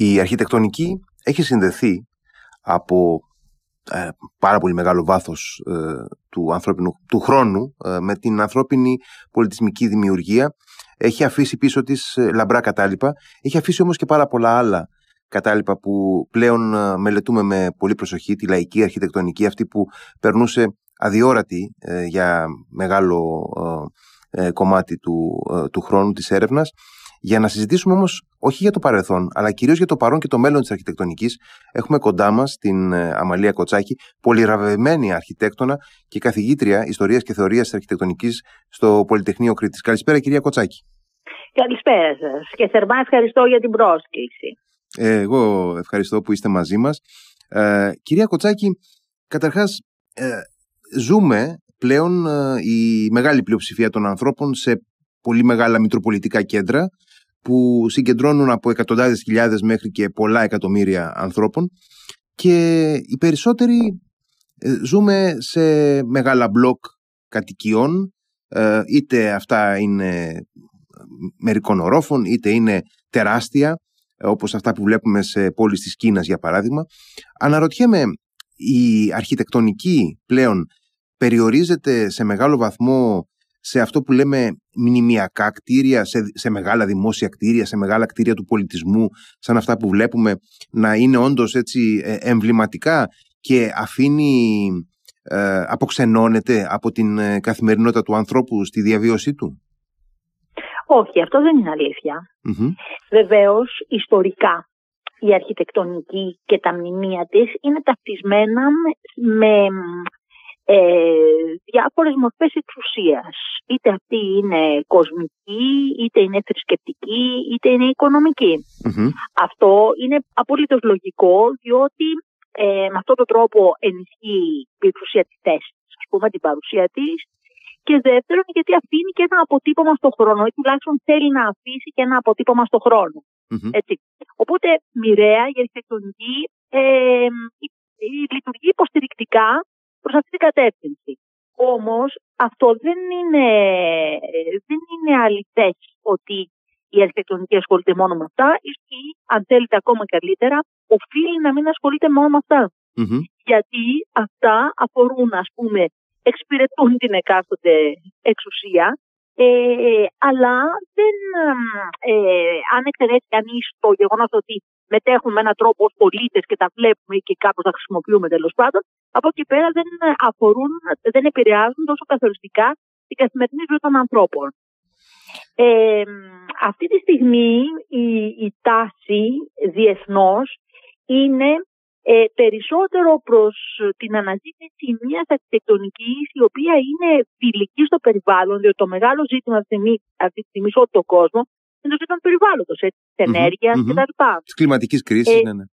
Η αρχιτεκτονική έχει συνδεθεί από ε, πάρα πολύ μεγάλο βάθος ε, του, ανθρώπινου, του χρόνου ε, με την ανθρώπινη πολιτισμική δημιουργία. Έχει αφήσει πίσω της λαμπρά κατάλοιπα, έχει αφήσει όμως και πάρα πολλά άλλα κατάλοιπα που πλέον μελετούμε με πολύ προσοχή, τη λαϊκή αρχιτεκτονική, αυτή που περνούσε αδιόρατη για μεγάλο κομμάτι του, του χρόνου της έρευνας για να συζητήσουμε όμως όχι για το παρελθόν, αλλά κυρίως για το παρόν και το μέλλον της αρχιτεκτονικής, έχουμε κοντά μας την ε, Αμαλία Κοτσάκη, πολυραβευμένη αρχιτέκτονα και καθηγήτρια Ιστορίας και Θεωρίας της Αρχιτεκτονικής στο Πολυτεχνείο Κρήτης. Καλησπέρα, κυρία Κοτσάκη. Καλησπέρα σας και θερμά ευχαριστώ για την πρόσκληση. Ε, εγώ ευχαριστώ που είστε μαζί μας. Ε, κυρία Κοτσάκη, καταρχάς, ε, ζούμε πλέον ε, η μεγάλη πλειοψηφία των ανθρώπων σε πολύ μεγάλα μητροπολιτικά κέντρα που συγκεντρώνουν από εκατοντάδες χιλιάδες μέχρι και πολλά εκατομμύρια ανθρώπων και οι περισσότεροι ε, ζούμε σε μεγάλα μπλοκ κατοικιών ε, είτε αυτά είναι μερικών ορόφων είτε είναι τεράστια όπως αυτά που βλέπουμε σε πόλεις της Κίνας για παράδειγμα. Αναρωτιέμαι η αρχιτεκτονική πλέον περιορίζεται σε μεγάλο βαθμό σε αυτό που λέμε μνημιακά κτίρια, σε, σε μεγάλα δημόσια κτίρια, σε μεγάλα κτίρια του πολιτισμού, σαν αυτά που βλέπουμε, να είναι όντως έτσι ε, εμβληματικά και αφήνει, ε, αποξενώνεται από την ε, καθημερινότητα του ανθρώπου στη διαβίωσή του; Όχι, αυτό δεν είναι αλήθεια. Mm-hmm. Βεβαίως, ιστορικά, η αρχιτεκτονική και τα μνημεία της είναι ταυτισμένα με ε, διάφορες μορφές εξουσίας. Είτε αυτή είναι κοσμική, είτε είναι θρησκευτική, είτε είναι Αυτό είναι απολύτως λογικό, διότι ε, με αυτόν τον τρόπο ενισχύει η εξουσία της θέσης, ας πούμε, την παρουσία της, και δεύτερον, γιατί αφήνει και ένα αποτύπωμα στον χρόνο, ή τουλάχιστον θέλει να αφήσει και ένα αποτύπωμα στον χρονο Έτσι. Οπότε, μοιραία η αρχιτεκτονική ε, λειτουργεί υποστηρικτικά προς αυτή την κατεύθυνση. Όμως αυτό δεν είναι, δεν είναι αληθές ότι η αρχιτεκτονική ασχολείται μόνο με αυτά ή αν θέλετε ακόμα καλύτερα οφείλει να μην ασχολείται μόνο με αυτα Γιατί αυτά αφορούν ας πούμε εξυπηρετούν την εκάστοτε εξουσία ε, αλλά δεν, ε, αν εξαιρέσει κανεί το γεγονός ότι μετέχουν με έναν τρόπο ως πολίτες και τα βλέπουμε και κάπως τα χρησιμοποιούμε τέλος πάντων, από εκεί πέρα δεν αφορούν, δεν επηρεάζουν τόσο καθοριστικά την καθημερινή ζωή των ανθρώπων. Ε, αυτή τη στιγμή η, η τάση διεθνώς είναι ε, περισσότερο προς την αναζήτηση μιας αρχιτεκτονικής η οποία είναι φιλική στο περιβάλλον, διότι το μεγάλο ζήτημα αυτή τη στιγμή σε όλο τον κόσμο είναι το ζήτημα του περιβάλλοντος, τη ενέργειας mm-hmm. κτλ. Της κλιματικής κρίσης, ε, ναι, ναι.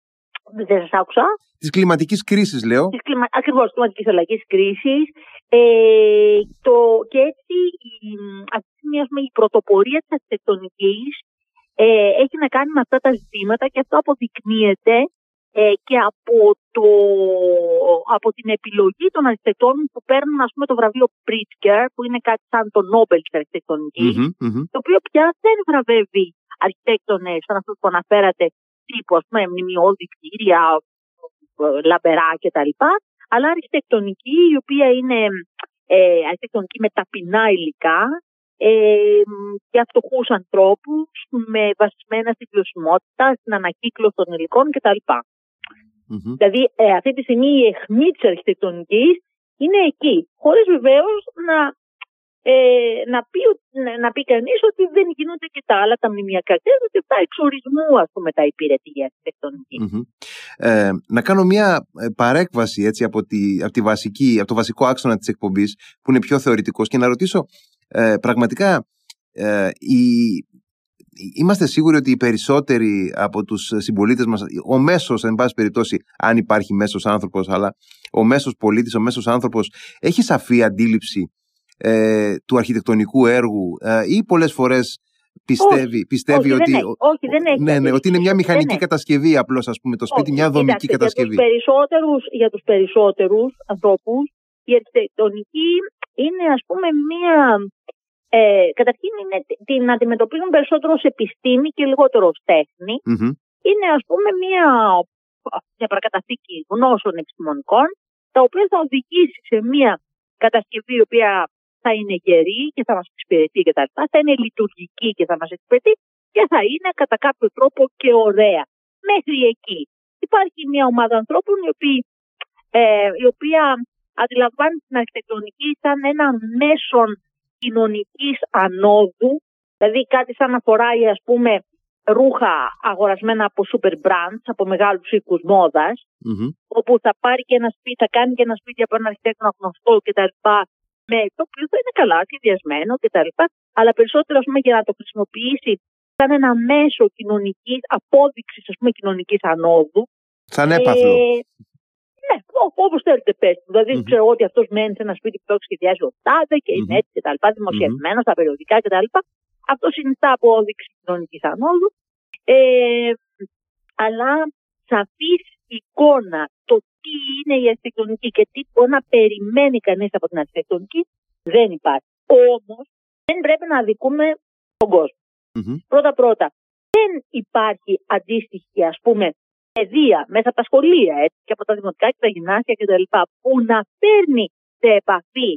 Δεν σας άκουσα. Της κλιματικής κρίσης, λέω. Της κλιμα... Ακριβώς, της κλιματικής αλλαγής κρίσης. Ε, το... Και έτσι η, αυτή τη στιγμή η πρωτοπορία της αρχιτεκτονικής ε, έχει να κάνει με αυτά τα ζητήματα και αυτό αποδεικνύεται ε, και από, το, από την επιλογή των αρχιτεκτών που παίρνουν ας πούμε, το βραβείο Pritzker, που είναι κάτι σαν το Νόμπελ της αρχιτεκτονικης το οποίο πια δεν βραβεύει αρχιτέκτονες σαν αυτό που αναφέρατε, τύπου ας πούμε μνημειώδη κτίρια, λαμπερά κτλ. Αλλά αρχιτεκτονική η οποία είναι ε, αρχιτεκτονική με ταπεινά υλικά ε, για φτωχούς ανθρώπους, με βασισμένα στη βιωσιμότητα, στην ανακύκλωση των υλικών κτλ. Mm-hmm. Δηλαδή ε, αυτή τη στιγμή η αιχμή της αρχιτεκτονικής είναι εκεί. Χωρίς βεβαίως να, ε, να πει, να, να πει κανείς ότι δεν γίνονται και τα άλλα τα μνημιακά κέντρα, ότι αυτά εξορισμού ας πούμε τα υπηρετεί η αρχιτεκτονικη Ε, να κάνω μια ε, παρέκβαση έτσι, από, τη, από, τη βασική, από το βασικό άξονα της εκπομπής που είναι πιο θεωρητικός και να ρωτήσω ε, πραγματικά ε, η, είμαστε σίγουροι ότι οι περισσότεροι από τους συμπολίτες μας, ο μέσος, εν πάση περιπτώσει, αν υπάρχει μέσος άνθρωπος, αλλά ο μέσος πολίτης, ο μέσος άνθρωπος, έχει σαφή αντίληψη ε, του αρχιτεκτονικού έργου ε, ή πολλές φορές πιστεύει, όχι, πιστεύει όχι, ότι, δεν έχει, όχι, δεν έχει, ναι, ναι, ότι είναι μια μηχανική κατασκευή απλώς ας πούμε το σπίτι, όχι, μια δομική κοιτάξτε, κατασκευή. Για τους, περισσότερους, για τους περισσότερους ανθρώπους η αρχιτεκτονική είναι ας πούμε μια ε, καταρχήν είναι, την αντιμετωπίζουν περισσότερο ως επιστήμη και λιγότερο ως τεχνη είναι ας πούμε μια, μια παρακαταθήκη γνώσεων επιστημονικών τα οποία θα οδηγήσει σε μια κατασκευή η οποία θα είναι γερή και θα μας εξυπηρετεί και τα λοιπά, θα είναι λειτουργική και θα μας εξυπηρετεί και θα είναι κατά κάποιο τρόπο και ωραία. Μέχρι εκεί. Υπάρχει μια ομάδα ανθρώπων η οποία, ε, η οποία αντιλαμβάνει την αρχιτεκτονική σαν ένα μέσον κοινωνικής ανόδου, δηλαδή κάτι σαν να φοράει ας πούμε ρούχα αγορασμένα από super brands, από μεγάλους οίκους όπου θα πάρει και ένα σπίτι, θα κάνει και ένα σπίτι από ένα αρχιτέκτονα γνωστό κτλ. Με το οποίο θα είναι καλά σχεδιασμένο κτλ. Αλλά περισσότερο ας πούμε, για να το χρησιμοποιήσει σαν ένα μέσο κοινωνικής απόδειξης κοινωνικής ανόδου. Σαν έπαθλο. Ε, ναι, όπως θέλετε πετε. Δηλαδή, mm-hmm. ξέρω ότι αυτός μένει σε ένα σπίτι που το έχει σχεδιάσει ο Τάδε και είναι έτσι κτλ. Δημοσιευμένος στα περιοδικά κτλ. Αυτό συνιστά απόδειξη κοινωνικής ανόδου. Ε, αλλά σαφή εικόνα το τι είναι η αρχιτεκτονική και τι μπορεί να περιμένει κανείς από την αρχιτεκτονική δεν υπάρχει. Όμως δεν πρέπει να αδικούμε τον κόσμο. Mm-hmm. Πρώτα-πρώτα, δεν υπάρχει αντίστοιχη ας πούμε παιδεία μέσα από τα σχολεία έτσι, και από τα δημοτικά και τα γυμνάσια κτλ. που να παίρνει σε επαφή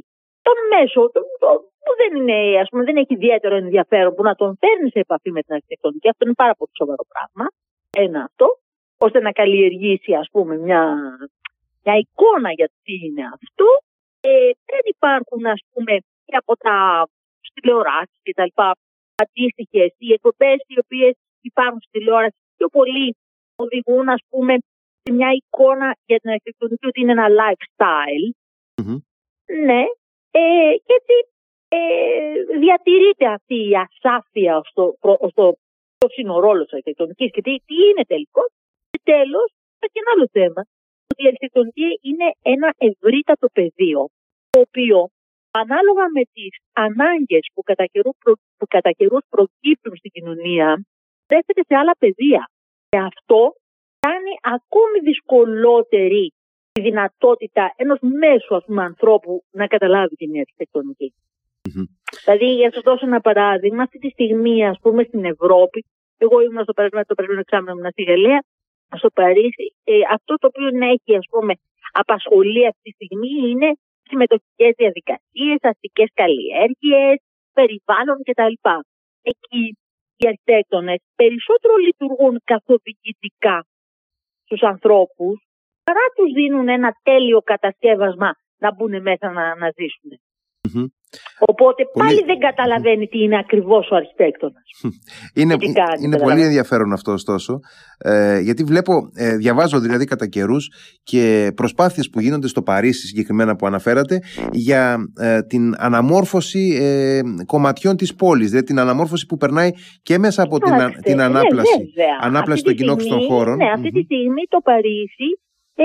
τον μέσο, το, το, που δεν, είναι, ας πούμε, δεν έχει ιδιαίτερο ενδιαφέρον, που να τον παίρνει σε επαφή με την αρχιτεκτονική. Αυτό είναι πάρα πολύ σοβαρό πράγμα. Ένα αυτό, ώστε να καλλιεργήσει ας πούμε μια, μια εικόνα για τι είναι αυτό. Ε, δεν υπάρχουν ας πούμε και από τα τηλεοράσεις και τα λοιπά αντίστοιχες οι εκπομπές οι οποίες υπάρχουν στη τηλεόραση πιο πολύ οδηγούν ας πούμε σε μια εικόνα για την αρχιτεκτονική ότι είναι ένα lifestyle. Ναι, ε, και έτσι ε, διατηρείται αυτή η ασάφεια στο, στο, ποιος είναι ο ρόλος της αρχιτεκτονικής και τι, τι είναι τελικός. Και τέλος, υπάρχει ένα άλλο θέμα. Ότι η αρχιτεκτονική είναι ένα ευρύτατο πεδίο, το οποίο ανάλογα με τις ανάγκες που κατά καιρού, που κατά προκύπτουν στην κοινωνία, στρέφεται σε άλλα πεδία. Και αυτό κάνει ακόμη δυσκολότερη τη δυνατότητα ενός μέσου ας πούμε, ανθρώπου να καταλάβει την αρχιτεκτονική. Mm-hmm. Δηλαδή, για να σας δώσω ένα παράδειγμα, αυτή τη στιγμή, ας πούμε, στην Ευρώπη, εγώ ήμουν στο περασμένο, το περασμένο εξάμεινο ήμουν στη Γαλλία, στο Παρίσι, ε, αυτό το οποίο έχει, ας πούμε, απασχολεί αυτή τη στιγμή είναι συμμετοχικές διαδικασίες, αστικές καλλιέργειες, περιβάλλον κτλ. Εκεί οι αρχιτέκτονε περισσότερο λειτουργούν καθοδηγητικά στους ανθρώπους παρά τους δίνουν ένα τέλειο κατασκεύασμα να μπουν μέσα να, να ζησουν Οπότε πάλι δεν καταλαβαίνει τι είναι ακριβώς ο αρχιτέκτονας. είναι είναι πολύ ενδιαφέρον αυτό ωστόσο, ε, γιατί βλέπω, ε, διαβάζω δηλαδή κατά καιρούς και προσπάθειες που γίνονται στο Παρίσι συγκεκριμένα που αναφέρατε για ε, την αναμόρφωση ε, κομματιών της πόλης, δηλαδή την αναμόρφωση που περνάει και μέσα από την, την ναι, ανάπλαση, ανάπλαση των κοινόχρηστων χώρων. Ναι, αυτή τη στιγμή το Παρίσι ε,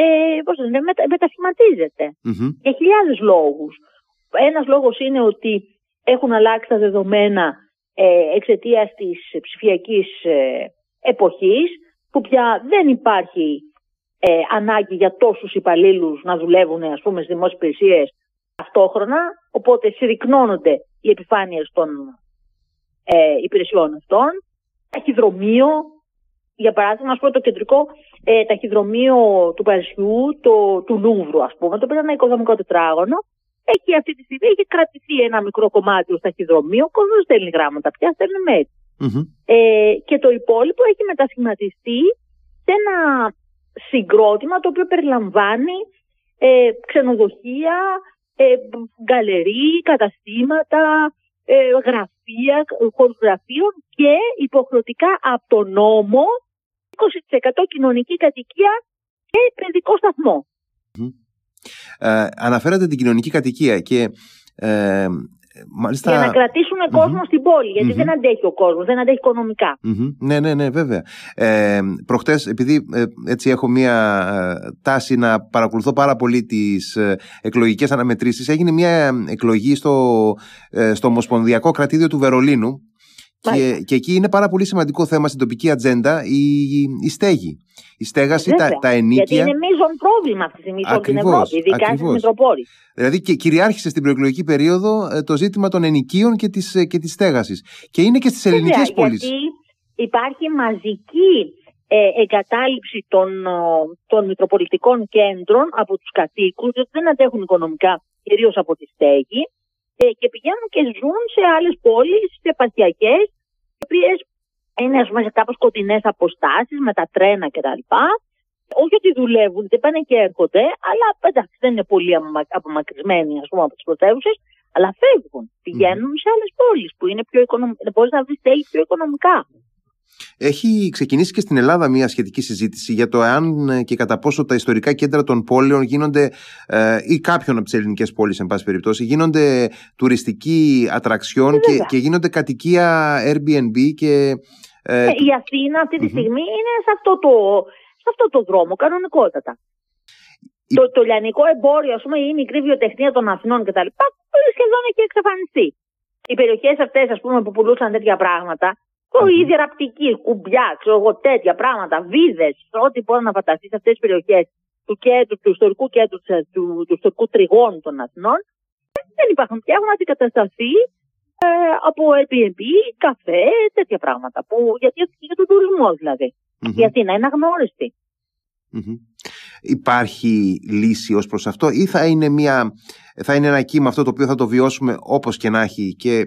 ε, πώς λένε, μετα, μετασχηματίζεται mm-hmm. για χιλιάδες λόγους. Ένας λόγος είναι ότι έχουν αλλάξει τα δεδομένα ε, εξαιτίας της ψηφιακής ε, εποχής που πια δεν υπάρχει ε, ανάγκη για τόσους υπαλλήλους να δουλεύουν ας πούμε στις δημόσιες υπηρεσίες ταυτόχρονα. Οπότε συρρυκνώνονται οι επιφάνειες των ε, υπηρεσιών αυτών. Ταχυδρομείο για παράδειγμα, ας πούμε, το κεντρικό ε, ταχυδρομείο του Παρισιού, το, του Λούβρου, ας πούμε, το οποίο είναι ένα οικοδομικό τετράγωνο, Εκεί αυτή τη στιγμή έχει κρατηθεί ένα μικρό κομμάτι ως ταχυδρομείο. Ο κόσμος δεν στέλνει γράμματα πια, στέλνει mail. Ε, και το υπόλοιπο έχει μετασχηματιστεί σε ένα συγκρότημα το οποίο περιλαμβάνει ε, ξενοδοχεία, ε, γκαλερί, καταστήματα, ε, γραφεία, χώρους γραφείων και υποχρεωτικά από το νόμο 20% κοινωνική κατοικία και παιδικό ε, αναφέρατε την κοινωνική κατοικία και ε, Μάλιστα... Για να κρατήσουν κόσμο στην πόλη, δεν αντέχει ο κόσμος, δεν αντέχει Ναι, ναι, ναι, βέβαια. Ε, προχτές, επειδή ε, έτσι έχω μία ε, τάση να παρακολουθώ πάρα πολύ τις ε, εκλογικές αναμετρήσεις, έγινε μία εκλογή στο, ε, στο Ομοσπονδιακό Κρατήδιο του Βερολίνου και, και εκεί είναι πάρα πολύ σημαντικό θέμα στην τοπική ατζέντα η, η στέγη. Η στέγαση, τα, τα ενίκια. Γιατί είναι μείζον πρόβλημα αυτή τη στιγμή σε όλη την Ευρώπη, ειδικά στι Μητροπόλει. Δηλαδή και κυριάρχησε στην προεκλογική περίοδο ε, το ζήτημα των ενοικίων και της και της στέγασης. Και είναι και στις ελληνικές πόλεις. Γιατί υπάρχει μαζική ε, εγκατάλειψη των, των μητροπολιτικών κέντρων από τους κατοίκους, διότι δεν αντέχουν οικονομικά, κυρίως από τη στέγη, ε, και πηγαίνουν και ζουν σε άλλες πόλεις, σε επαρχιακές, οι οποίες είναι ας πούμε, σε κάπως κοντινές αποστάσεις με τα τρένα κτλ. Όχι ότι δουλεύουν, δεν πάνε και έρχονται, αλλά εντάξει, δεν είναι πολύ απομακρυσμένοι ας πούμε, από τις πρωτεύουσες, αλλά φεύγουν. Πηγαίνουν σε άλλες πόλεις που είναι πιο οικονομικά. Μπορείς να βρεις τέλη πιο οικονομικά. Έχει ξεκινήσει και στην Ελλάδα μια σχετική συζήτηση για το εάν ε, και κατά πόσο τα ιστορικά κέντρα των πόλεων γίνονται, ε, ή κάποιον από τις ελληνικές πόλεις, εν πάση περιπτώσει, γίνονται τουριστική ατραξιόν ε, και, και γίνονται κατοικία Airbnb. Και, ε, ε, η Αθήνα αυτή τη στιγμή είναι σε αυτό, το, σε αυτό το δρόμο, κανονικότατα. Το, το λιανικό εμπόριο, ας πούμε, ή η μικρή βιοτεχνία των Αθηνών κτλ. σχεδόν έχει εξαφανιστεί. Οι περιοχές αυτές, ας πούμε, που πουλούσαν τέτοια πράγματα, η ραπτική, κουμπιά, ξέρω εγώ, τέτοια πράγματα, βίδες, ό,τι μπορεί να φανταστείς σε αυτές τις περιοχές του, κέντρου, του ιστορικού κέντρου του, του ιστορικού τριγώνου των Αθηνών, δεν υπάρχουν πια, έχουν αντικατασταθεί ε, από Airbnb, καφέ, τέτοια πράγματα. Που, γιατί για τον τουρισμό δηλαδή. Mm-hmm. Η Αθήνα είναι αγνώριστη. Υπάρχει λύση ως προς αυτό ή θα είναι, μια, θα είναι ένα κύμα αυτό το οποίο θα το βιώσουμε όπως και να έχει και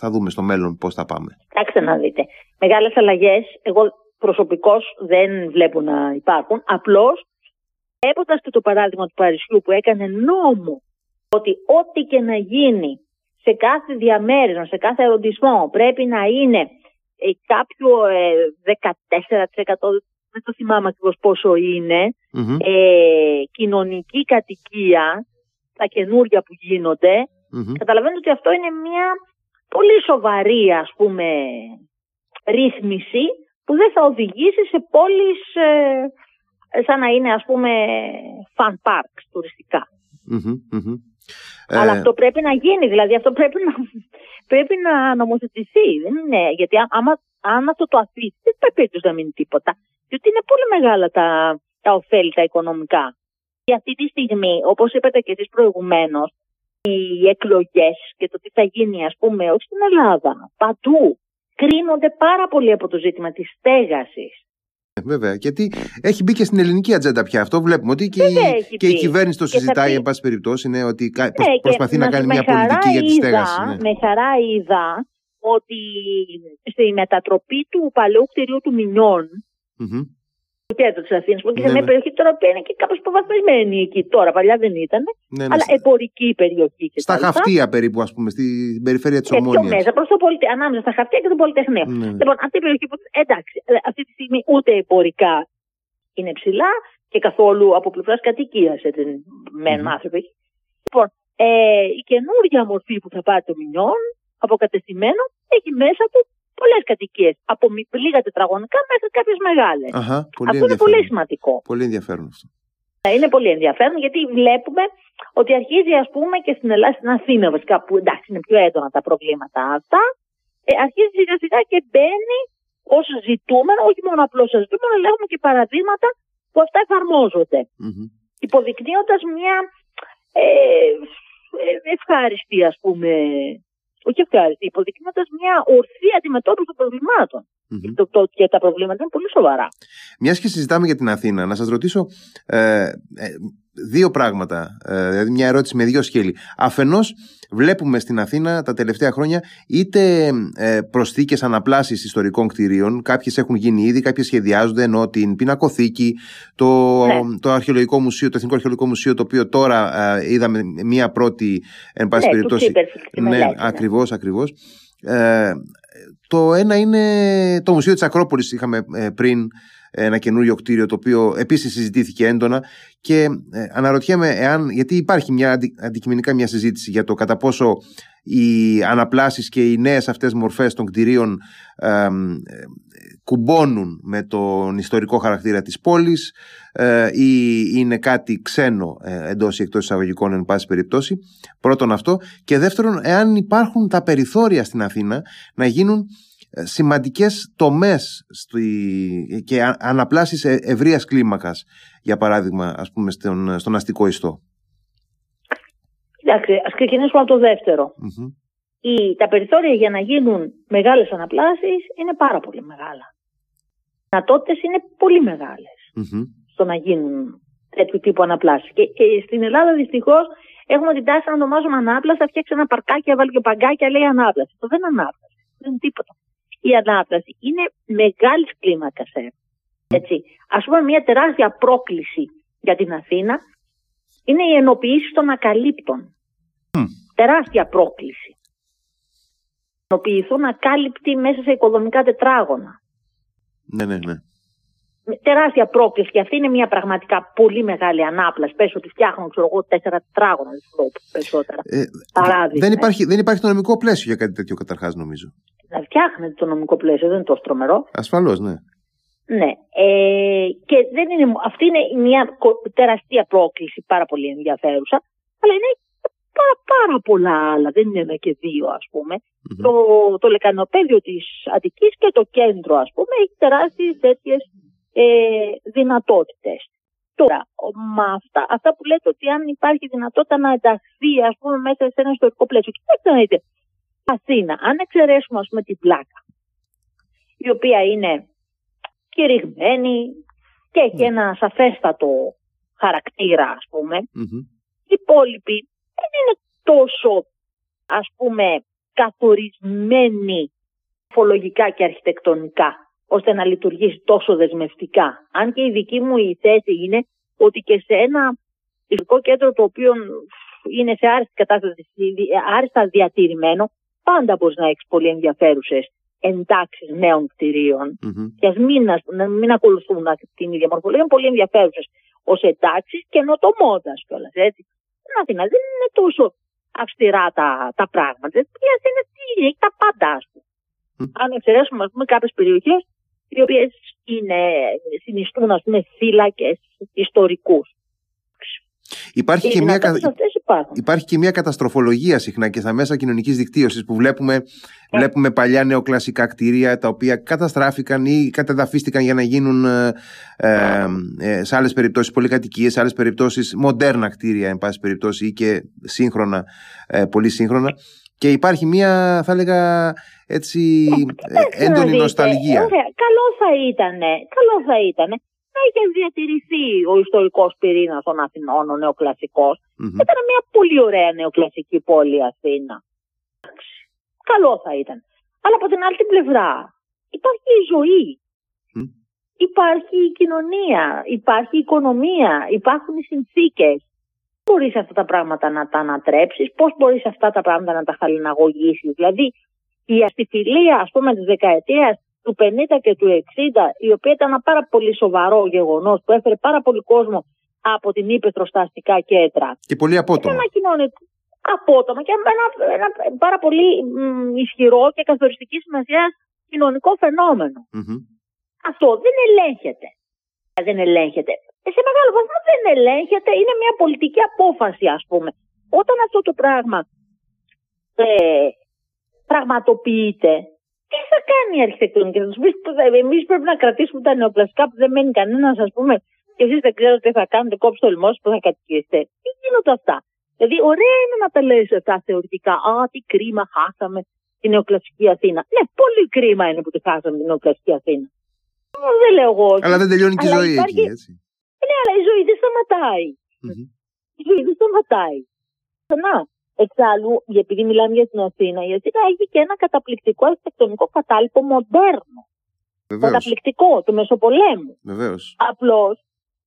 θα δούμε στο μέλλον πώς θα πάμε. Κοιτάξτε να δείτε. Μεγάλες αλλαγές εγώ προσωπικώς δεν βλέπω να υπάρχουν. Απλώς έποντας και το παράδειγμα του Παρισιού που έκανε νόμο ότι ό,τι και να γίνει σε κάθε διαμέρισμα, σε κάθε ερωτησμό πρέπει να είναι ε, κάποιο ε, 14% δεν το θυμάμαι ακριβώς πόσο ε, κοινωνική κατοικία, τα καινούργια που γίνονται, mm καταλαβαίνετε ότι αυτό είναι μια πολύ σοβαρή ας πούμε ρύθμιση που δεν θα οδηγήσει σε πόλεις ε, σαν να είναι ας πούμε fun parks τουριστικα Αλλά ε, αυτό πρέπει να γίνει, δηλαδή αυτό πρέπει να, πρέπει να νομοθετηθεί. Δεν είναι, γιατί άμα, αν αυτό το αφήσει, δεν πρέπει να μείνει τίποτα διότι είναι πολύ μεγάλα τα, τα ωφέλη τα οικονομικά. Και αυτή τη στιγμή, όπως είπατε και εσείς προηγουμένως, οι εκλογές και το τι θα γίνει, ας πούμε, όχι στην Ελλάδα, παντού, κρίνονται πάρα πολύ από το ζήτημα της στέγασης. Ε, βέβαια, γιατί έχει μπει και στην ελληνική ατζέντα πια αυτό. Βλέπουμε ότι και, η, και η κυβέρνηση το συζητάει, εν πάση περιπτώσει, είναι ότι ναι, προσπαθεί να, κάνει μια πολιτική για τη στέγαση. Ναι. Με χαρά είδα ότι στη μετατροπή του παλαιού κτηρίου του Μινιών, Mm-hmm. Το κέντρο της Αθήνας, που είναι ναι, μια ναι. περιοχή τώρα που είναι και κάπως υποβαθμισμένη εκεί. Τώρα, παλιά δεν ήταν, ναι, ναι, αλλά εμπορική περιοχή. Και στα χαυτία περίπου, ας πούμε, στην περιφέρεια της Ομόνια. Πιο μέσα, προς το πολυτε... ανάμεσα στα χαυτία και το Πολυτεχνείο. Ναι. Λοιπόν, αυτή η περιοχή που. Εντάξει, ε, αυτή τη στιγμή ούτε εμπορικά είναι ψηλά και καθόλου από πλευράς κατοικίας έτσι μεν mm-hmm. άνθρωποι. Λοιπόν, ε, η καινούργια μορφή που θα πάρει το Μινιόν, αποκατεστημένο, έχει μέσα του πολλές κατοικίες. Από λίγα τετραγωνικά μέχρι κάποιες μεγάλες. Αυτό είναι πολύ σημαντικό. Πολύ ενδιαφέρον αυτό. Είναι πολύ ενδιαφέρον γιατί βλέπουμε ότι αρχίζει ας πούμε και στην Ελλάδα, στην Αθήνα βασικά που εντάξει είναι πιο έντονα τα προβλήματα αυτά ε, αρχίζει σιγά σιγά και μπαίνει ως ζητούμενο, όχι μόνο απλώς ως ζητούμενο αλλά έχουμε και παραδείγματα που αυτά εφαρμόζονται mm-hmm. υποδεικνύοντας μια ε, ε, ευχάριστη ας πούμε όχι ευχάριστη, υποδεικνύοντα μια ορθή αντιμετώπιση των προβλημάτων. Mm-hmm. Το, το, και τα προβλήματα είναι πολύ σοβαρά. Μιας και συζητάμε για την Αθήνα, να σας ρωτήσω ε, ε, δύο πράγματα. Ε, δηλαδή, μια ερώτηση με δύο σκέλη. Αφενός, βλέπουμε στην Αθήνα τα τελευταία χρόνια είτε ε, προσθήκες αναπλάσεις ιστορικών κτηρίων, κάποιες έχουν γίνει ήδη, κάποιες σχεδιάζονται, ενώ την πινακοθήκη, το, ναι. το, αρχαιολογικό μουσείο, το Εθνικό Αρχαιολογικό Μουσείο, το οποίο τώρα ε, είδαμε μία πρώτη, εν πάση ναι, περιπτώσει. Ναι, ακριβώς, ακριβώς. Ε, το ένα είναι το Μουσείο της Ακρόπολης είχαμε ε, πριν ένα καινούριο κτίριο το οποίο επίσης συζητήθηκε έντονα και ε, αναρωτιέμαι εάν, γιατί υπάρχει μια αντικειμενικά μια συζήτηση για το κατά πόσο οι αναπλάσεις και οι νέες αυτές μορφές των κτηρίων ε, κουμπώνουν με τον ιστορικό χαρακτήρα της πόλης ε, ή είναι κάτι ξένο ε, εντός ή εκτός εισαγωγικών εν πάση περιπτώσει. Πρώτον αυτό. Και δεύτερον εάν υπάρχουν τα περιθώρια στην Αθήνα να γίνουν ε, σημαντικές τομές στη, και αναπλάσεις ε, ευρείας κλίμακας για παράδειγμα ας πούμε στον, στον αστικό ιστό Εντάξει, ας ξεκινήσουμε από το δευτερο η, τα περιθώρια για να γίνουν μεγάλες αναπλάσεις είναι πάρα πολύ μεγάλα. Οι δυνατότητες είναι πολύ στο να γίνουν τέτοιου τύπου αναπλάσεις. Και, στην Ελλάδα δυστυχώς έχουμε την τάση να ονομάζουμε ανάπλαση, θα φτιάξει ένα παρκάκι, βάλει και παγκάκια, λέει ανάπλαση. Αυτό δεν είναι ανάπλαση. Δεν είναι τίποτα. Η ανάπλαση είναι μεγάλης κλίμακας. Ε. Έτσι. Α πούμε, μια τεράστια πρόκληση για την Αθήνα είναι η ενοποίηση των ακαλύπτων. Τεράστια πρόκληση. Ενοποιηθούν ακάλυπτοι μέσα σε οικοδομικά τετράγωνα. Ναι, ναι, ναι. Τεράστια πρόκληση και αυτή είναι μια πραγματικά πολύ μεγάλη ανάπλαση. Πες ότι φτιάχνουν, ξέρω εγώ, τέσσερα τετράγωνα περισσότερα. Ε, δεν, υπάρχει, δεν υπάρχει το νομικό πλαίσιο για κάτι τέτοιο καταρχάς, νομίζω. Να φτιάχνετε το νομικό πλαίσιο, δεν είναι τόσο τρομερό. Ασφαλώς, ναι. Ναι. Ε, και δεν είναι, αυτή είναι μια τεράστια πρόκληση, πάρα πολύ ενδιαφέρουσα, αλλά είναι πάρα, πάρα πολλά άλλα. Δεν είναι ένα και δύο, ας πουμε Το, το λεκανοπέδιο της Αττικής και το κέντρο, ας πούμε, έχει τεράστιες τέτοιες ε, δυνατότητες. Τώρα, με αυτά, αυτά που λέτε ότι αν υπάρχει δυνατότητα να ενταχθεί, ας πούμε, μέσα σε ένα ιστορικό πλαίσιο. Κοιτάξτε να δείτε, Αθήνα, αν εξαιρέσουμε, ας πούμε, την πλάκα, η οποία είναι κηρυγμένη και έχει ένα σαφέστατο χαρακτήρα, ας πούμε, οι υπόλοιποι δεν είναι τόσο, ας πούμε, καθορισμένοι φολογικά και αρχιτεκτονικά, ώστε να λειτουργήσει τόσο δεσμευτικά. Αν και η δική μου η θέση είναι ότι και σε ένα ειδικό κέντρο το οποίο είναι σε άριστη κατάσταση, άριστα διατηρημένο, πάντα μπορείς να έχεις πολύ ενδιαφέρουσες εντάξεις νέων κτηρίων. Mm-hmm. Και ας μην, μην ακολουθούν την ίδια μορφολογία, είναι πολύ ενδιαφέρουσες ως εντάξεις και νοτομόδα κιόλας. Στην Αθήνα δεν είναι τόσο αυστηρά τα, τα πράγματα. Η Αθήνα τι είναι, έχει τα πάντα, ας πούμε. Mm. Αν εξαιρέσουμε, ας πούμε, κάποιες περιοχές οι οποίες συνιστούν, ας πούμε, θύλακε ιστορικούς. Υπάρχει και, μια, υπάρχει και μια καταστροφολογία συχνά και στα μέσα κοινωνικής δικτύωσης που βλέπουμε, yeah. βλέπουμε παλιά νεοκλασικά κτίρια τα οποία καταστράφηκαν ή κατεδαφίστηκαν για να γίνουν ε, ε, ε, σε άλλες περιπτώσεις πολυκατοικίες, σε άλλες περιπτώσεις μοντέρνα κτίρια εν πάση περιπτώσει ή και σύγχρονα, ε, πολύ σύγχρονα και υπάρχει μια θα έλεγα έτσι ε, έντονη νοσταλγία. Καλό θα ήταν, καλό θα ήταν να είχε διατηρηθεί ο ιστορικός πυρήνας των Αθηνών, ο νεοκλασικός. Mm-hmm. Ήταν μια πολύ ωραία νεοκλασική πόλη η Αθήνα. Καλό θα ήταν. Αλλά από την άλλη την πλευρά υπάρχει η ζωή. Υπάρχει η κοινωνία, υπάρχει η οικονομία, υπάρχουν οι συνθήκες. Πώ μπορείς αυτά τα πράγματα να τα ανατρέψεις, πώς μπορείς αυτά τα πράγματα να τα χαλιναγωγήσεις. Δηλαδή, η αστιφιλία, ας πούμε, της δεκαετίας του 50 και του 60, η οποία ήταν ένα πάρα πολύ σοβαρό γεγονός που έφερε πάρα πολύ κόσμο από την ύπεθρο στα αστικά κέντρα. Και πολύ απότομα. Ένα κοινωνικό. Απότομα και ένα, ένα πάρα πολύ μ, ισχυρό και καθοριστική σημασία κοινωνικό Αυτό δεν ελέγχεται. Δεν ελέγχεται. Σε μεγάλο βαθμό δεν ελέγχεται. Είναι μια πολιτική απόφαση, ας πούμε. Όταν αυτό το πράγμα ε, πραγματοποιείται, τι θα κάνει η αρχιτεκτονική, θα τους πεις εμείς πρέπει να κρατήσουμε τα νεοπλαστικά που δεν μένει κανένας, ας πούμε, και εσείς δεν ξέρετε τι θα κάνετε, κόψτε το λαιμό που θα κατοικήσετε. Τι γίνονται αυτά; Δηλαδή, ωραία είναι να τα λέει αυτά θεωρητικά. Α, τι κρίμα, χάσαμε την νεοκλασική Αθήνα. Ναι, πολύ κρίμα είναι που τη χάσαμε την νεοκλασική Αθήνα. Δεν λέω εγώ. Αλλά δεν τελειώνει και η ζωή εκεί, έτσι. Ναι, αλλά η ζωή δεν σταματάει. Mm-hmm. Η ζωή δεν σταματάει. Ξανά, Εξάλλου, επειδή μιλάμε για την Αθήνα, η Αθήνα έχει και ένα καταπληκτικό αρχιτεκτονικό κατάλοιπο μοντέρνο. Βεβαίως. Καταπληκτικό, του Μεσοπολέμου. Βεβαίως. Απλώς,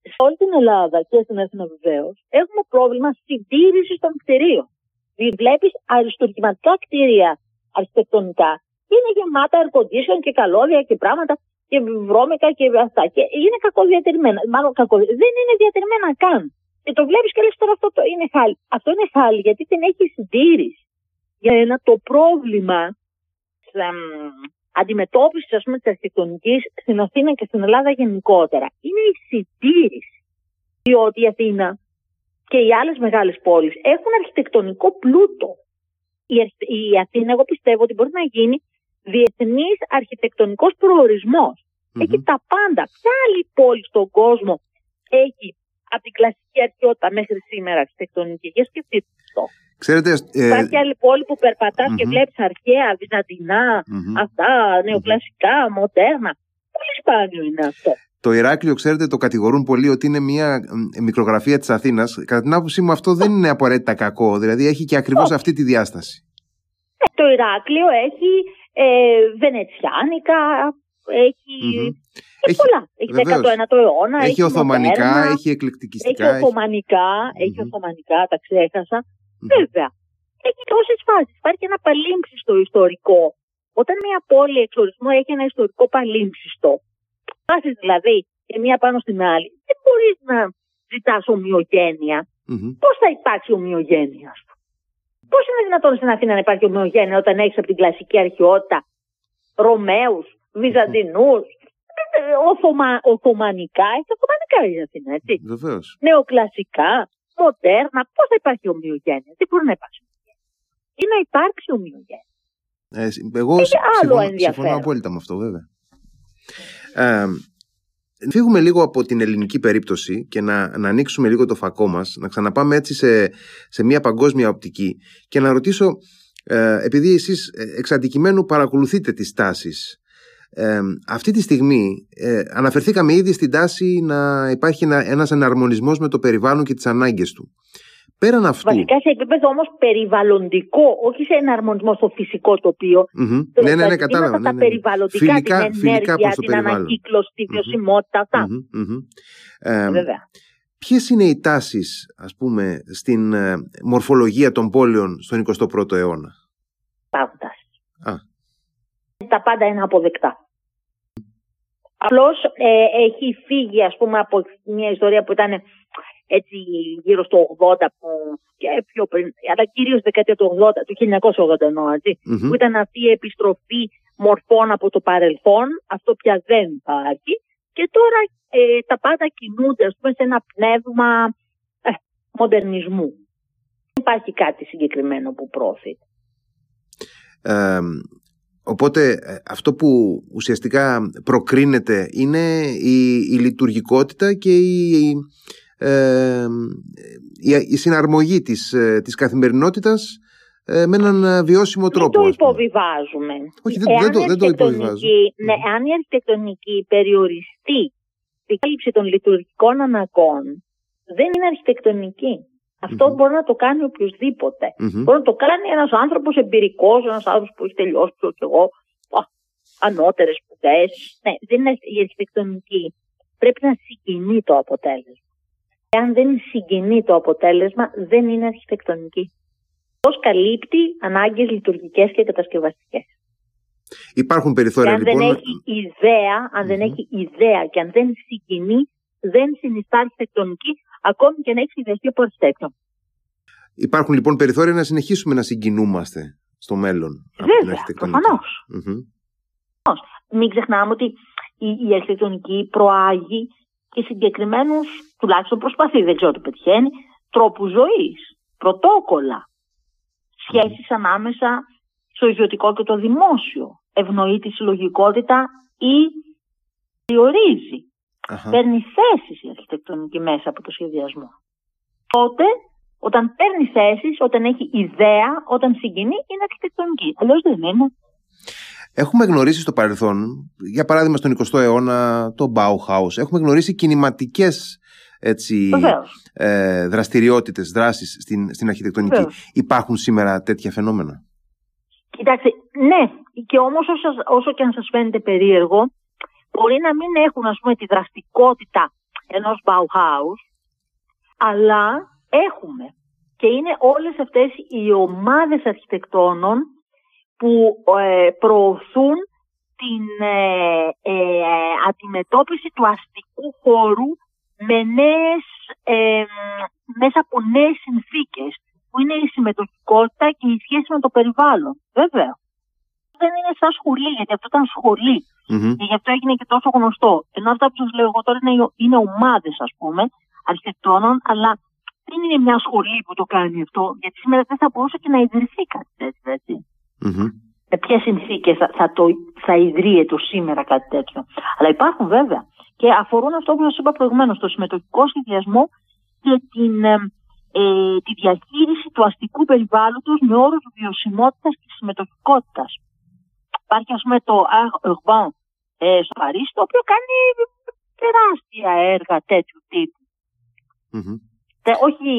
σε όλη την Ελλάδα και στην Αθήνα βεβαίως, έχουμε πρόβλημα συντήρησης των κτηρίων. Βλέπεις αριστουργηματικά κτίρια αρχιτεκτονικά είναι γεμάτα air και καλώδια και πράγματα και βρώμικα και αυτά. Και είναι κακοδιατηρημένα. Μάλλον κακο... δεν είναι διατηρημένα καν. Και το βλέπεις και λες τώρα αυτό το είναι χάλι. Αυτό είναι χάλι γιατί την έχεις συντήρηση. Για ένα το πρόβλημα αντιμετώπισης, ας πούμε, της αρχιτεκτονικής στην Αθήνα και στην Ελλάδα γενικότερα είναι η συντήρηση. Διότι η Αθήνα και οι άλλες μεγάλες πόλεις έχουν αρχιτεκτονικό πλούτο. Η, η Αθήνα, εγώ πιστεύω ότι μπορεί να γίνει διεθνής αρχιτεκτονικός προορισμός. Mm-hmm. Έχει τα πάντα. Ποια άλλη πόλη στον κόσμο έχει από την κλασική αρχαιότητα μέχρι σήμερα αρχιτεκτονική; Για σκεφτείτε αυτό. Ξέρετε, ε... Υπάρχει άλλη πόλη που περπατας και βλέπεις αρχαία, βυζαντινά, αυτά, νεοκλασικά, μοντέρνα. Πολύ σπάνιο είναι αυτό. Το Ηράκλειο, ξέρετε, το κατηγορούν πολύ ότι είναι μια μικρογραφία της Αθήνας. Κατά την άποψή μου αυτό δεν είναι απαραίτητα κακό. Δηλαδή έχει και ακριβώς αυτή τη διάσταση. Ε, το Ηράκλειο έχει ε, βενετσιάνικα, έχει... Έχει πολλά. Έχει 19ο αιώνα. Έχει, έχει Οθωμανικά, μοντέρνα, έχει εκλεκτικιστικά. Έχει Οθωμανικά, έχει, έχει Οθωμανικά, τα ξέχασα. Βέβαια. Έχει τόσες φάσεις. Υπάρχει ένα παλίμψιστο ιστορικό. Όταν μια πόλη εξορισμού έχει ένα ιστορικό παλίμψιστο, Πάσει δηλαδή και μία πάνω στην άλλη, δεν μπορείς να ζητάς ομοιογένεια. Mm-hmm. Πώς θα υπάρξει ομοιογένεια, ας Πώς είναι δυνατόν στην Αθήνα να υπάρχει ομοιογένεια όταν έχεις από την κλασική αρχαιότητα Ρωμαίους, Βυζαντινούς, Οθωμα, Οθωμανικά, έχεις Οθωμανικά η Αθήνα, έτσι. Βεβαίως. Νεοκλασικά, μοντέρνα, πώς θα υπάρχει ομοιογένεια, τι μπορεί να υπάρξει ή να υπάρξει ομοιογένεια. Ε, εγώ Έχει άλλο συμφωνώ, συμφωνώ απόλυτα με αυτό, βέβαια. Ε, φύγουμε λίγο από την ελληνική περίπτωση και να, να ανοίξουμε λίγο το φακό μας, να ξαναπάμε έτσι σε, σε μια παγκόσμια οπτική και να ρωτήσω, ε, επειδή εσείς εξ παρακολουθείτε τις τάσεις, ε, αυτή τη στιγμή ε, αναφερθήκαμε ήδη στην τάση να υπάρχει ένα, ένας εναρμονισμός με το περιβάλλον και τις ανάγκες του. Πέραν αυτού. Βασικά σε επίπεδο όμως περιβαλλοντικό, όχι σε εναρμονισμό στο φυσικό τοπίο. Mm-hmm. Ναι, ναι, ναι, κατάλαβα. Τα ναι, ναι. περιβαλλοντικά, φιλικά, την ενέργεια, την ανακύκλωση, τη βιωσιμότητα, αυτά. Ε, Βέβαια. Ποιες είναι οι τάσεις, ας πούμε, στην ε, μορφολογία των πόλεων στον 21ο αιώνα, Υπάρχουν τάσεις. Τα πάντα είναι αποδεκτά. Απλώς ε, έχει φύγει, ας πούμε, από μια ιστορία που ήταν έτσι γύρω στο 80 που, και πιο πριν, αλλά κυρίως δεκαετία του 80, του 1980 εννοώ, που ήταν αυτή η επιστροφή μορφών από το παρελθόν, αυτό πια δεν υπάρχει και τώρα ε, τα πάντα κινούνται ας πούμε, σε ένα πνεύμα ε, μοντερνισμού. Δεν υπάρχει κάτι συγκεκριμένο που πρόθεται. Ε, οπότε ε, αυτό που ουσιαστικά προκρίνεται είναι η, η λειτουργικότητα και η, ε, η συναρμογή της, ε, της καθημερινότητας ε, με έναν βιώσιμο τρόπο. Δεν το υποβιβάζουμε. Όχι, δεν, δεν, το, δεν το υποβιβάζουμε. Ναι, αν η αρχιτεκτονική περιοριστεί στην κάλυψη των λειτουργικών αναγκών, δεν είναι αρχιτεκτονική. Αυτό mm-hmm. μπορεί να το κάνει οποιοδήποτε. Mm-hmm. Μπορεί να το κάνει ένας άνθρωπος εμπειρικός, ένας άνθρωπος που έχει τελειώσει, ξέρω εγώ, ανώτερες σπουδές. Ναι, δεν είναι η αρχιτεκτονική. Πρέπει να συγκινεί το αποτέλεσμα. Αν δεν συγκινεί το αποτέλεσμα, δεν είναι αρχιτεκτονική. Πώς καλύπτει ανάγκες λειτουργικές και κατασκευαστικές. Υπάρχουν περιθώρια και αν λοιπόν. Δεν έχει ιδέα, αν δεν έχει ιδέα και αν δεν συγκινεί, δεν συνιστά αρχιτεκτονική, ακόμη και να έχει ιδεαστεί από αρχιτέκτον. Υπάρχουν λοιπόν περιθώρια να συνεχίσουμε να συγκινούμαστε στο μέλλον. Βέβαια, προφανώς. Μην ξεχνάμε ότι η, η αρχιτεκτονική προάγει και συγκεκριμένους, τουλάχιστον προσπαθεί, δεν ξέρω τι πετυχαίνει, τρόπους ζωής, πρωτόκολλα, σχέσεις ανάμεσα στο ιδιωτικό και το δημόσιο. Ευνοεί τη συλλογικότητα ή διορίζει. Αχα. Παίρνει θέσεις η αρχιτεκτονική μέσα από το σχεδιασμό. Τότε, όταν παίρνει θέσεις, όταν έχει ιδέα, όταν συγκινεί, είναι αρχιτεκτονική. Αλλιώς δεν είναι. Έχουμε γνωρίσει στο παρελθόν, για παράδειγμα στον 20ο αιώνα, το Bauhaus, έχουμε γνωρίσει κινηματικές έτσι, ε, δραστηριότητες, δράσεις στην, στην αρχιτεκτονική. Υπάρχουν σήμερα τέτοια φαινόμενα; Κοιτάξτε, ναι, και όμως όσο, όσο και αν σας φαίνεται περίεργο, μπορεί να μην έχουν ας πούμε τη δραστικότητα ενός Bauhaus, αλλά έχουμε. Και είναι όλες αυτές οι ομάδες αρχιτεκτόνων που ε, προωθούν την ε, ε, αντιμετώπιση του αστικού χώρου με νέες, μέσα από νέες συνθήκες που είναι η συμμετοχικότητα και η σχέση με το περιβάλλον. Βέβαια. Δεν είναι σαν σχολή, γιατί αυτό ήταν Και γι' αυτό έγινε και τόσο γνωστό. Ενώ αυτά που σας λέω εγώ τώρα είναι, είναι ομάδες, ας πούμε, αρχιτεκτόνων, αλλά δεν είναι μια σχολή που το κάνει αυτό, γιατί σήμερα δεν θα μπορούσε και να ιδρυθεί κάτι τέτοιο, έτσι. Mm-hmm. Με ποιες συνθήκες θα, θα, το, θα ιδρύεται σήμερα κάτι τέτοιο. Αλλά υπάρχουν βέβαια και αφορούν αυτό που σας είπα προηγουμένως, το συμμετοχικό σχεδιασμό και την ε, ε, τη διαχείριση του αστικού περιβάλλοντος με όρους βιωσιμότητας και συμμετοχικότητας. Υπάρχει ας πούμε το Urban ε, στο Παρίσι, το οποίο κάνει τεράστια έργα τέτοιου όχι,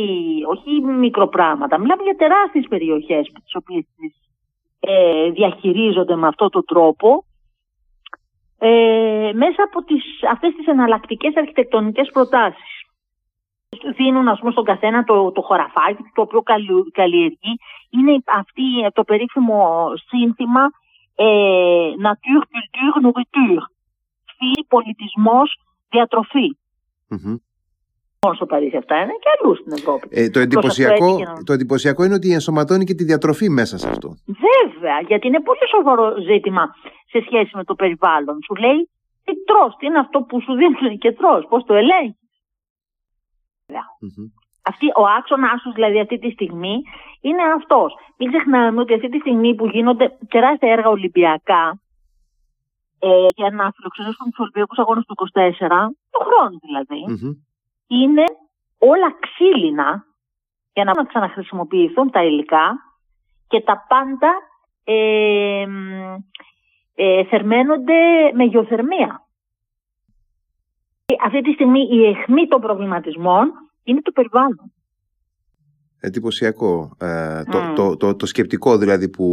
όχι μικροπράγματα. Μιλάμε για τεράστιες περιοχές τις οποίες ε, διαχειρίζονται με αυτόν τον τρόπο ε, μέσα από τις, αυτές τις εναλλακτικές αρχιτεκτονικές προτάσεις. Δίνουν ας πούμε στον καθένα το, το χωραφάκι το οποίο καλλιεργεί. Είναι αυτή, το περίφημο σύνθημα ε, nature, culture, nourriture. Φύση, πολιτισμός, μόνο στο Παρίσι αυτά είναι και αλλού στην Ευρώπη. Ε, το, εντυπωσιακό, το εντυπωσιακό είναι ότι ενσωματώνει και τη διατροφή μέσα σε αυτό. Βέβαια, γιατί είναι πολύ σοβαρό ζήτημα σε σχέση με το περιβάλλον. Σου λέει τι τρως, τι είναι αυτό που σου δίνουν και τρως, πώς το ελέγχεις; Mm-hmm. Αυτή, ο άξονα σου δηλαδή αυτή τη στιγμή είναι αυτός. Μην ξεχνάμε ότι αυτή τη στιγμή που γίνονται τεράστια έργα Ολυμπιακά ε, για να φιλοξενήσουν τους Ολυμπιακούς Αγώνες του 24, του χρόνου δηλαδή, είναι όλα ξύλινα για να ξαναχρησιμοποιηθούν τα υλικά και τα πάντα ε, ε, θερμαίνονται με γεωθερμία. Αυτή τη στιγμή η αιχμή των προβληματισμών είναι το περιβάλλον. Εντυπωσιακό. Ε, το, το, το, το, σκεπτικό δηλαδή που,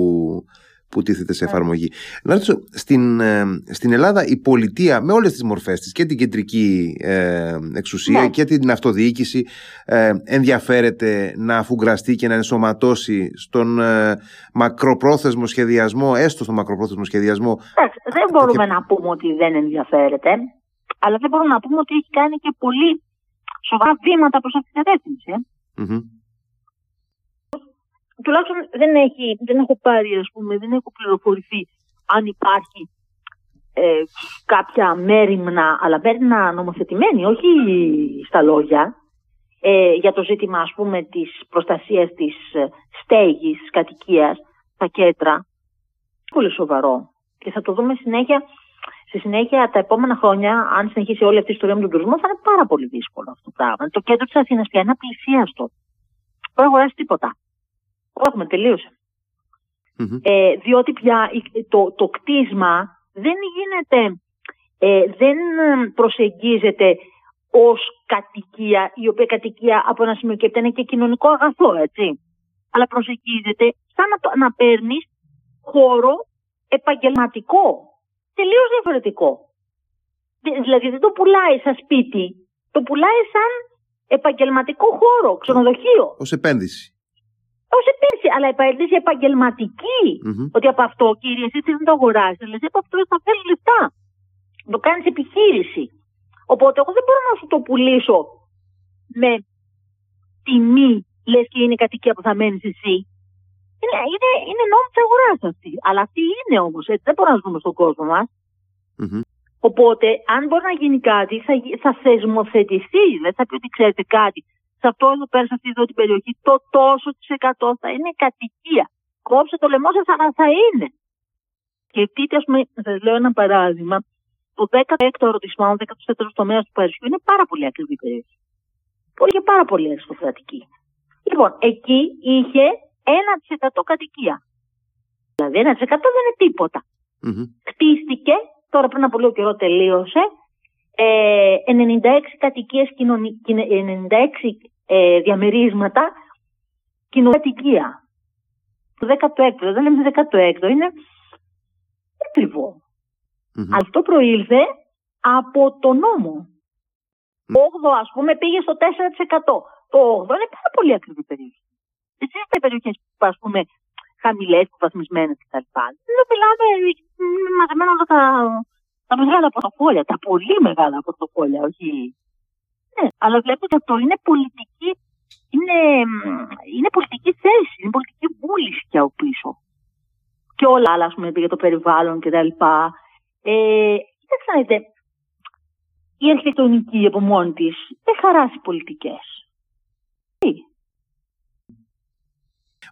που τίθεται σε ναι. εφαρμογή. Να ρωτήσω, στην, ε, στην Ελλάδα η πολιτεία με όλες τις μορφές της και την κεντρική ε, εξουσία ναι. και την αυτοδιοίκηση ε, ενδιαφέρεται να αφουγκραστεί και να ενσωματώσει στον ε, μακροπρόθεσμο σχεδιασμό, έστω στο μακροπρόθεσμο σχεδιασμό; δεν μπορούμε να πούμε ότι δεν ενδιαφέρεται, αλλά δεν μπορούμε να πούμε ότι έχει κάνει και πολύ σοβαρά βήματα προς αυτή την κατεύθυνση τουλάχιστον δεν, έχει, δεν έχω πάρει, ας πούμε, δεν έχω πληροφορηθεί αν υπάρχει ε, κάποια μέρημνα, αλλά μέρημνα νομοθετημένη, όχι στα λόγια, ε, για το ζήτημα, ας πούμε, της προστασίας της ε, στέγης, της κατοικίας, τα κέντρα. Πολύ σοβαρό. Και θα το δούμε συνέχεια, στη συνέχεια τα επόμενα χρόνια, αν συνεχίσει όλη αυτή η ιστορία με τον τουρισμό, θα είναι πάρα πολύ δύσκολο αυτό το πράγμα. Το κέντρο της Αθήνας πια είναι απλησίαστο. Δεν αγοράσει τίποτα. Έχουμε, Ε, διότι πια το, το κτίσμα δεν γίνεται, ε, δεν προσεγγίζεται ως κατοικία, η οποία κατοικία από ένα σημείο και είναι και κοινωνικό αγαθό, έτσι. Αλλά προσεγγίζεται σαν να, να παίρνεις χώρο επαγγελματικό. Τελείως διαφορετικό. Δηλαδή δεν το πουλάει σαν σπίτι, το πουλάει σαν επαγγελματικό χώρο, ξενοδοχείο. Ως επένδυση. Ω επένδυση, αλλά επένδυση επαγγελματική. Mm-hmm. Ότι από αυτό, κύριε, εσύ δεν το αγοράζει. Δηλαδή από αυτό θα θέλει λεφτά. Το κάνεις επιχείρηση. Οπότε εγώ δεν μπορώ να σου το πουλήσω με τιμή, λες και είναι η κατοικία που θα μένεις εσύ. Είναι, είναι, είναι νόμο της αγοράς αυτή. Αλλά αυτή είναι όμως έτσι. Δεν μπορούμε να ζούμε στον κόσμο μας. Mm-hmm. Οπότε, αν μπορεί να γίνει κάτι, θα, θα θεσμοθετηθεί. Δεν θα πει ότι ξέρετε κάτι σε αυτό εδώ πέρα, σε αυτή εδώ την περιοχή, το τόσο της εκατό θα είναι κατοικία. Κόψε το λαιμό σα, αλλά θα είναι. Και δείτε, ας πούμε, θα λέω ένα παράδειγμα, το 16ο ερωτησμό, ο 14ο τομέας του Παρισιού είναι πάρα πολύ ακριβή περιοχή. Πολύ και πάρα πολύ αριστοκρατική. Λοιπόν, εκεί είχε 1% κατοικία. Δηλαδή 1% δεν είναι τίποτα. Mm-hmm. Χτίστηκε, τώρα πριν από λίγο καιρό τελείωσε, ε, 96 κατοικίες 96 ε, διαμερίσματα κοινοκατοικία. Το 16ο, δεν λέμε 16ο, είναι ακριβό. Αυτό προήλθε από το νόμο. Το 8 ας πούμε πήγε στο 4%. Το 8 είναι πάρα πολύ ακριβή περιοχή. Έτσι είναι περιοχές που ας πούμε χαμηλές, βαθμισμένες κτλ. Δεν μιλάμε μαζεμένα όλα τα, τα μεγάλα πορτοφόλια, τα πολύ μεγάλα πορτοφόλια, όχι ναι, αλλά βλέπετε ότι αυτό είναι πολιτική, είναι, είναι πολιτική θέση, είναι πολιτική βούληση και από πίσω. Και όλα άλλα, ας πούμε, για το περιβάλλον και τα λοιπά. Ε, κοιτάξτε η αρχιτεκτονική από μόνη της δεν χαράσει πολιτικές.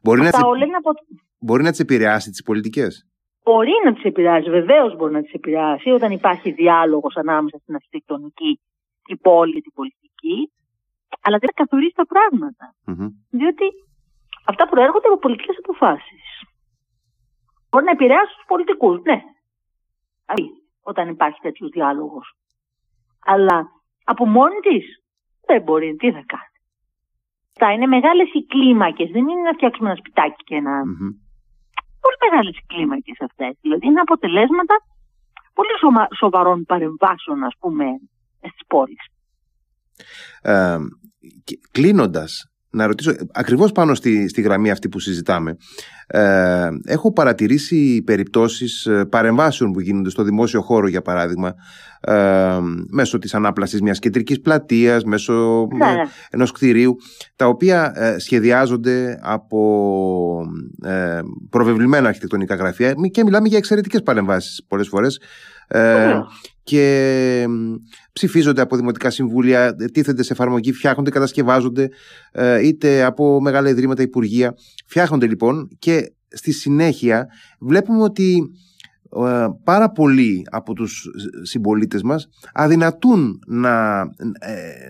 Μπορεί, να, από... μπορεί να τις επηρεάσει τις πολιτικές; Μπορεί να τις επηρεάσει, βεβαίως μπορεί να τις επηρεάσει όταν υπάρχει διάλογος ανάμεσα στην αρχιτεκτονική η πόλη και την πολιτική. αλλά δεν καθορίζει τα πραγματα Διότι αυτά προέρχονται από πολιτικές αποφάσεις. Μπορεί να επηρεάσουν τους πολιτικούς, ναι. Όταν υπάρχει τέτοιος διάλογος. Αλλά από μόνη της δεν μπορεί. Τι θα κάνει. Αυτά είναι μεγάλες οι κλίμακες. Δεν είναι να φτιάξουμε ένα σπιτάκι και ένα... Mm-hmm. Πολύ μεγάλες οι κλίμακες αυτές. Δηλαδή είναι αποτελέσματα πολύ σοβαρών παρεμβάσεων, ας πούμε, στις πόλεις. Ε, κλείνοντας, να ρωτήσω ακριβώς πάνω στη, στη γραμμή αυτή που συζητάμε ε, έχω παρατηρήσει περιπτώσεις ε, παρεμβάσεων που γίνονται στο δημόσιο χώρο για παράδειγμα ε, μέσω της ανάπλασης μιας κεντρικής πλατείας μέσω ναι. ναι. ενός κτηρίου τα οποία ε, σχεδιάζονται από ε, προβεβλημένα αρχιτεκτονικά γραφεία και μιλάμε για εξαιρετικές παρεμβάσεις πολλές φορές ε, και ψηφίζονται από δημοτικά συμβούλια, τίθενται σε εφαρμογή, φτιάχνονται, κατασκευάζονται ε, είτε από μεγάλα ιδρύματα, υπουργεία. Φτιάχνονται λοιπόν και στη συνέχεια βλέπουμε ότι ε, πάρα πολλοί από τους συμπολίτες μας αδυνατούν να,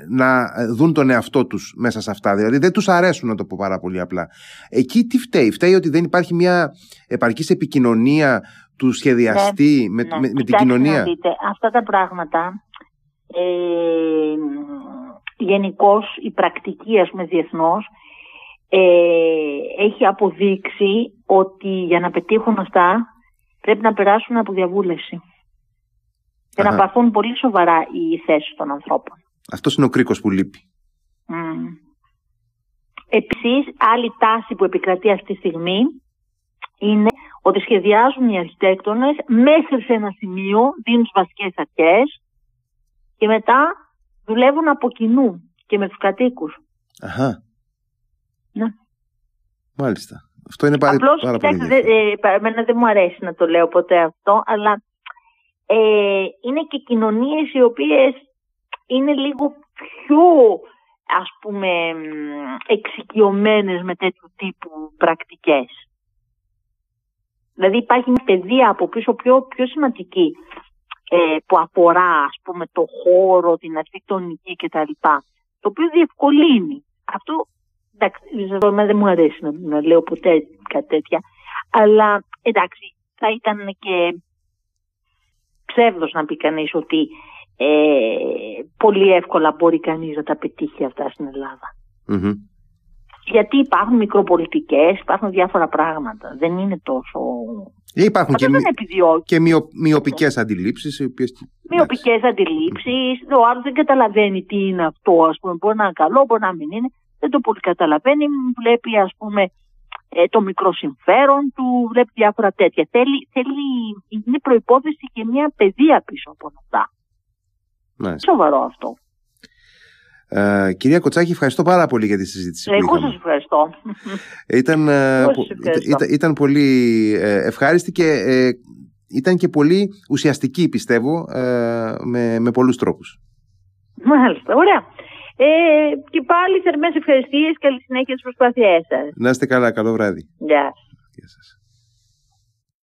να δουν τον εαυτό τους μέσα σε αυτά. Δηλαδή δεν τους αρέσουν να το πω πάρα πολύ απλά. Εκεί τι φταίει; Φταίει ότι δεν υπάρχει μια επαρκής επικοινωνία του σχεδιαστή ναι, με, ναι. με, με την κοινωνία; δείτε, αυτά τα πράγματα ε, γενικώς η πρακτική ας πούμε διεθνώς ε, έχει αποδείξει ότι για να πετύχουν αυτά πρέπει να περάσουν από διαβούλευση και να πάρθουν πολύ σοβαρά οι θέσεις των ανθρώπων. Αυτός είναι ο κρίκος που λείπει. Mm. Επίσης, άλλη τάση που επικρατεί αυτή τη στιγμή είναι ότι σχεδιάζουν οι αρχιτέκτονες μέχρι σε ένα σημείο, δίνουν τις βασικές αρχές και μετά δουλεύουν από κοινού και με τους κατοίκους. Αχα. Ναι. Μάλιστα. Αυτό είναι πάρα, Απλώς, πάρα πολύ δε, ε, Εμένα δεν μου αρέσει να το λέω ποτέ αυτό, αλλά ε, είναι και κοινωνίες οι οποίες είναι λίγο πιο ας πούμε εξοικειωμένες με τέτοιου τύπου πρακτικές. Δηλαδή υπάρχει μια παιδεία από πίσω πιο, πιο σημαντική ε, που αφορά ας πούμε το χώρο, την αρχιτεκτονική κτλ. Το οποίο διευκολύνει. Αυτό εντάξει, δεν μου αρέσει να, να λέω ποτέ κάτι τέτοια. Αλλά εντάξει, θα ήταν και ψεύδος να πει κανείς ότι ε, πολύ εύκολα μπορεί κανείς να τα πετύχει αυτά στην ελλαδα γιατί υπάρχουν μικροπολιτικές, υπάρχουν διάφορα πράγματα. Δεν είναι τόσο... Ε, υπάρχουν και, δεν και μειο, μειοπικές αντιλήψεις. Οποίες... Μειοπικές αντιλήψεις. Ο άλλος δεν καταλαβαίνει τι είναι αυτό. Ας πούμε. Μπορεί να είναι καλό, μπορεί να μην είναι. Δεν το πολύ καταλαβαίνει. Βλέπει ας πούμε ε, το μικρό συμφέρον του, βλέπει διάφορα τέτοια. Θέλει, θέλει, είναι προϋπόθεση και μια παιδεία πίσω από αυτά. Σοβαρό αυτό. Ε, κυρία Κοτσάκη, ευχαριστώ πάρα πολύ για τη συζήτηση. Εγώ σας ευχαριστώ. Ήταν, ε, ήταν, ήταν, πολύ ε, ευχάριστη και ε, ήταν και πολύ ουσιαστική, πιστεύω, με, με πολλούς τρόπους. Μάλιστα, ωραία. Ε, και πάλι θερμές ευχαριστίες, καλή συνέχεια στις προσπάθειές σας. Να είστε καλά, καλό βράδυ. Γεια. Γεια σας.